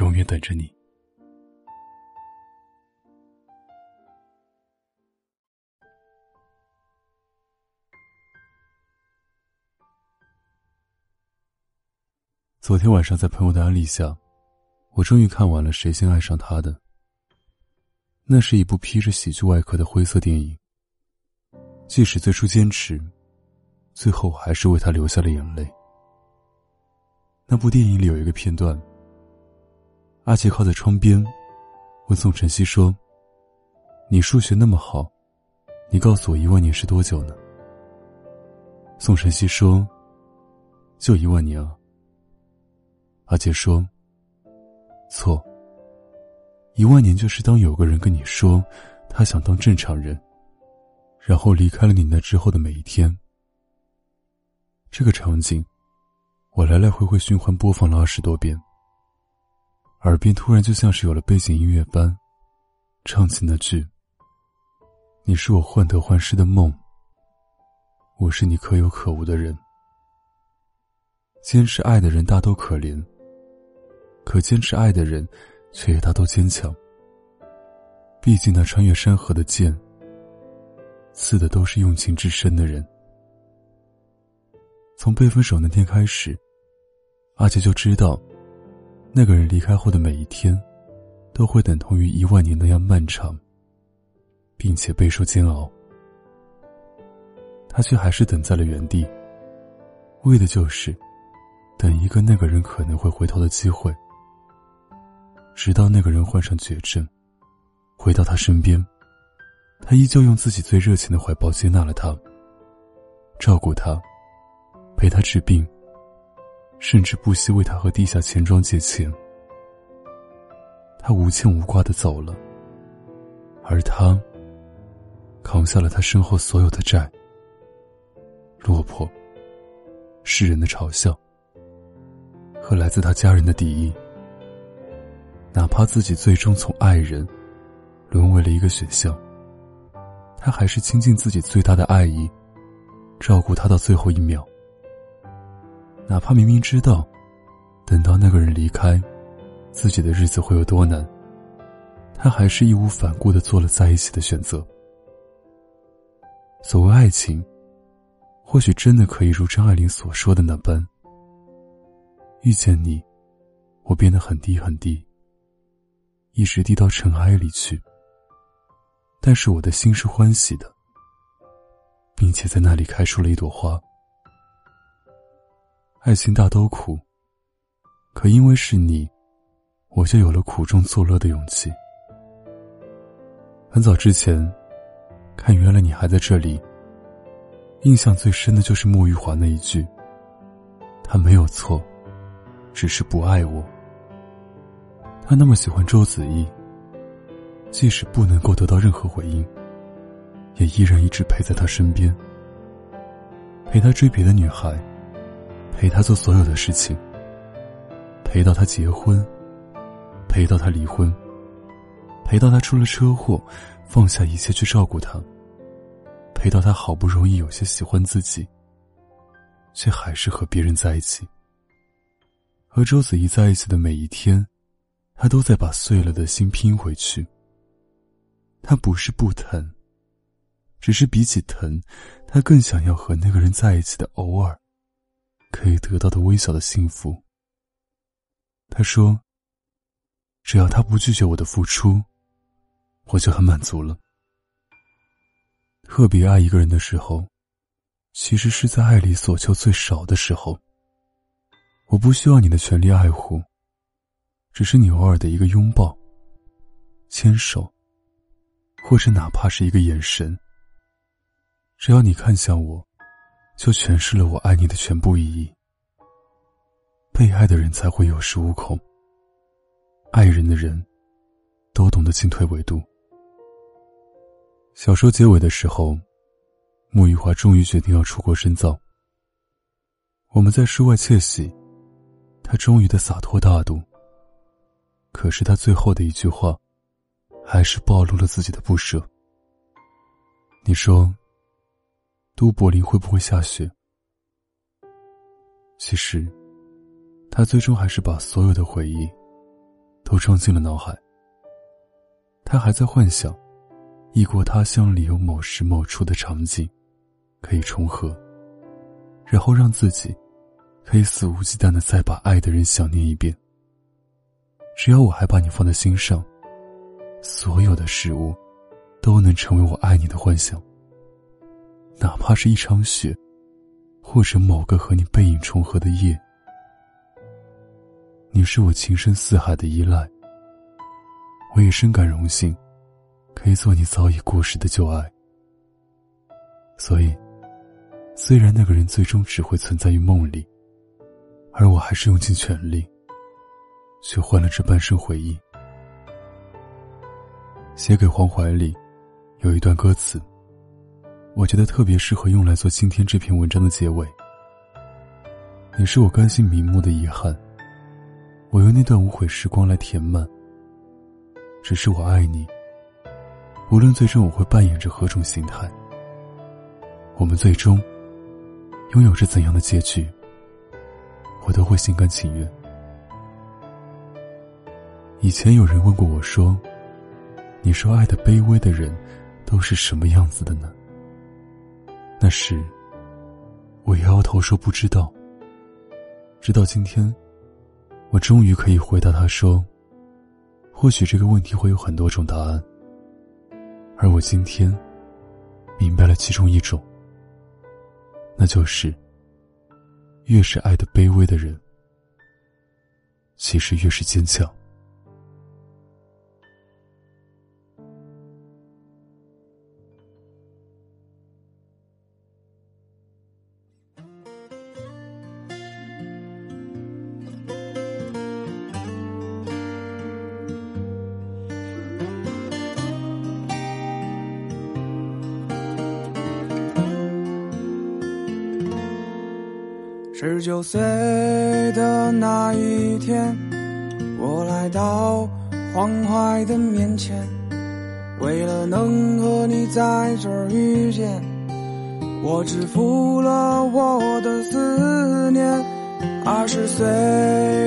永远等着你。昨天晚上在朋友的安利下，我终于看完了《谁先爱上他》的。那是一部披着喜剧外壳的灰色电影。即使最初坚持，最后还是为他流下了眼泪。那部电影里有一个片段。阿杰靠在窗边，问宋晨曦说：“你数学那么好，你告诉我一万年是多久呢？”宋晨曦说：“就一万年啊。”阿杰说：“错。一万年就是当有个人跟你说，他想当正常人，然后离开了你那之后的每一天。这个场景，我来来回回循环播放了二十多遍。”耳边突然就像是有了背景音乐般，唱起那句：“你是我患得患失的梦，我是你可有可无的人。”坚持爱的人大都可怜，可坚持爱的人却也大都坚强。毕竟那穿越山河的剑，刺的都是用情至深的人。从被分手那天开始，阿杰就知道。那个人离开后的每一天，都会等同于一万年那样漫长，并且备受煎熬。他却还是等在了原地，为的就是等一个那个人可能会回头的机会。直到那个人患上绝症，回到他身边，他依旧用自己最热情的怀抱接纳了他，照顾他，陪他治病。甚至不惜为他和地下钱庄借钱，他无牵无挂的走了，而他扛下了他身后所有的债，落魄、世人的嘲笑和来自他家人的敌意，哪怕自己最终从爱人沦为了一个选项，他还是倾尽自己最大的爱意，照顾他到最后一秒。哪怕明明知道，等到那个人离开，自己的日子会有多难，他还是义无反顾的做了在一起的选择。所谓爱情，或许真的可以如张爱玲所说的那般：遇见你，我变得很低很低，一直低到尘埃里去。但是我的心是欢喜的，并且在那里开出了一朵花。爱情大都苦，可因为是你，我就有了苦中作乐的勇气。很早之前，看原来你还在这里。印象最深的就是莫玉华那一句：“他没有错，只是不爱我。”他那么喜欢周子怡，即使不能够得到任何回应，也依然一直陪在他身边，陪他追别的女孩。陪他做所有的事情，陪到他结婚，陪到他离婚，陪到他出了车祸，放下一切去照顾他，陪到他好不容易有些喜欢自己，却还是和别人在一起。和周子怡在一起的每一天，他都在把碎了的心拼回去。他不是不疼，只是比起疼，他更想要和那个人在一起的偶尔。可以得到的微小的幸福。他说：“只要他不拒绝我的付出，我就很满足了。”特别爱一个人的时候，其实是在爱里所求最少的时候。我不需要你的全力爱护，只是你偶尔的一个拥抱、牵手，或者哪怕是一个眼神。只要你看向我。就诠释了我爱你的全部意义。被爱的人才会有恃无恐，爱人的人，都懂得进退维度。小说结尾的时候，穆玉华终于决定要出国深造。我们在室外窃喜，他终于的洒脱大度。可是他最后的一句话，还是暴露了自己的不舍。你说，都柏林会不会下雪？其实，他最终还是把所有的回忆，都装进了脑海。他还在幻想。异国他乡里有某时某处的场景，可以重合，然后让自己可以肆无忌惮的再把爱的人想念一遍。只要我还把你放在心上，所有的事物都能成为我爱你的幻想。哪怕是一场雪，或者某个和你背影重合的夜，你是我情深似海的依赖，我也深感荣幸。可以做你早已过时的旧爱，所以，虽然那个人最终只会存在于梦里，而我还是用尽全力，却换了这半生回忆。写给黄怀里，有一段歌词，我觉得特别适合用来做今天这篇文章的结尾。你是我甘心瞑目的遗憾，我用那段无悔时光来填满。只是我爱你。无论最终我会扮演着何种形态，我们最终拥有着怎样的结局，我都会心甘情愿。以前有人问过我说：“你说爱的卑微的人都是什么样子的呢？”那时，我摇摇头说不知道。直到今天，我终于可以回答他说：“或许这个问题会有很多种答案。”而我今天明白了其中一种，那就是，越是爱的卑微的人，其实越是坚强。十九岁的那一天，我来到黄淮的面前，为了能和你在这儿遇见，我支付了我的思念。二十岁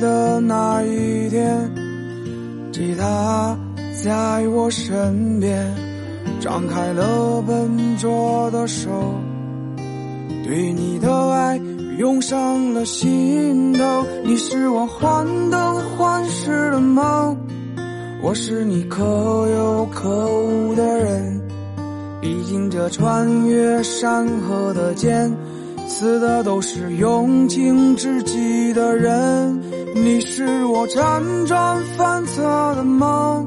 的那一天，吉他在我身边，张开了笨拙的手，对你的爱。涌上了心头，你是我患得患失的梦，我是你可有可无的人。毕竟这穿越山河的剑，刺的都是用情至极的人。你是我辗转反侧的梦，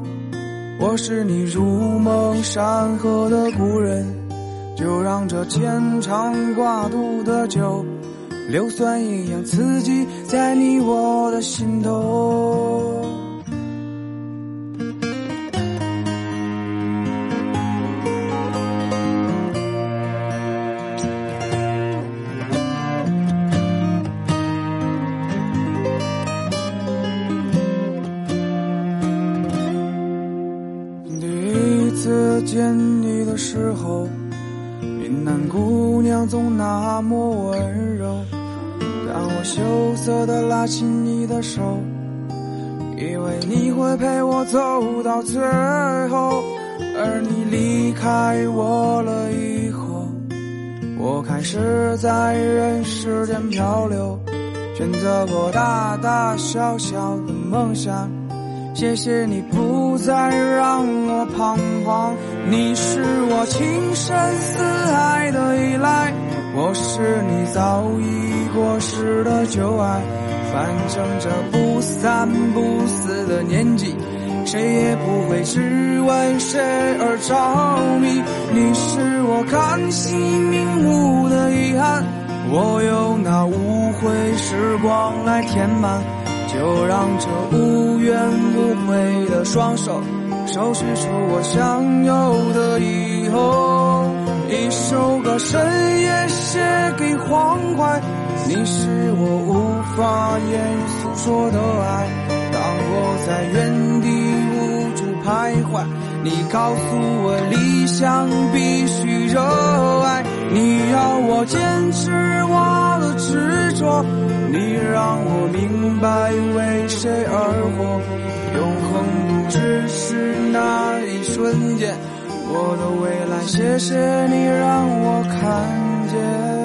我是你如梦山河的故人。就让这牵肠挂肚的酒。硫酸一样刺激在你我的心头。第一次见你的时候。云南姑娘总那么温柔，当我羞涩的拉起你的手，以为你会陪我走到最后，而你离开我了以后，我开始在人世间漂流，选择过大大小小的梦想。谢谢你不再让我彷徨，你是我情深似海的依赖，我是你早已过时的旧爱。反正这不三不四的年纪，谁也不会只为谁而着迷。你是我看戏瞑目的遗憾，我用那无悔时光来填满，就让这无。怨无悔的双手，收拾出我想有的以后。一首歌深夜写给黄淮，你是我无法言诉说的爱。当我在原地无助徘徊，你告诉我理想必须热爱。你要我坚持我的执着，你让我明白为谁而活。永恒不只是那一瞬间。我的未来，谢谢你让我看见。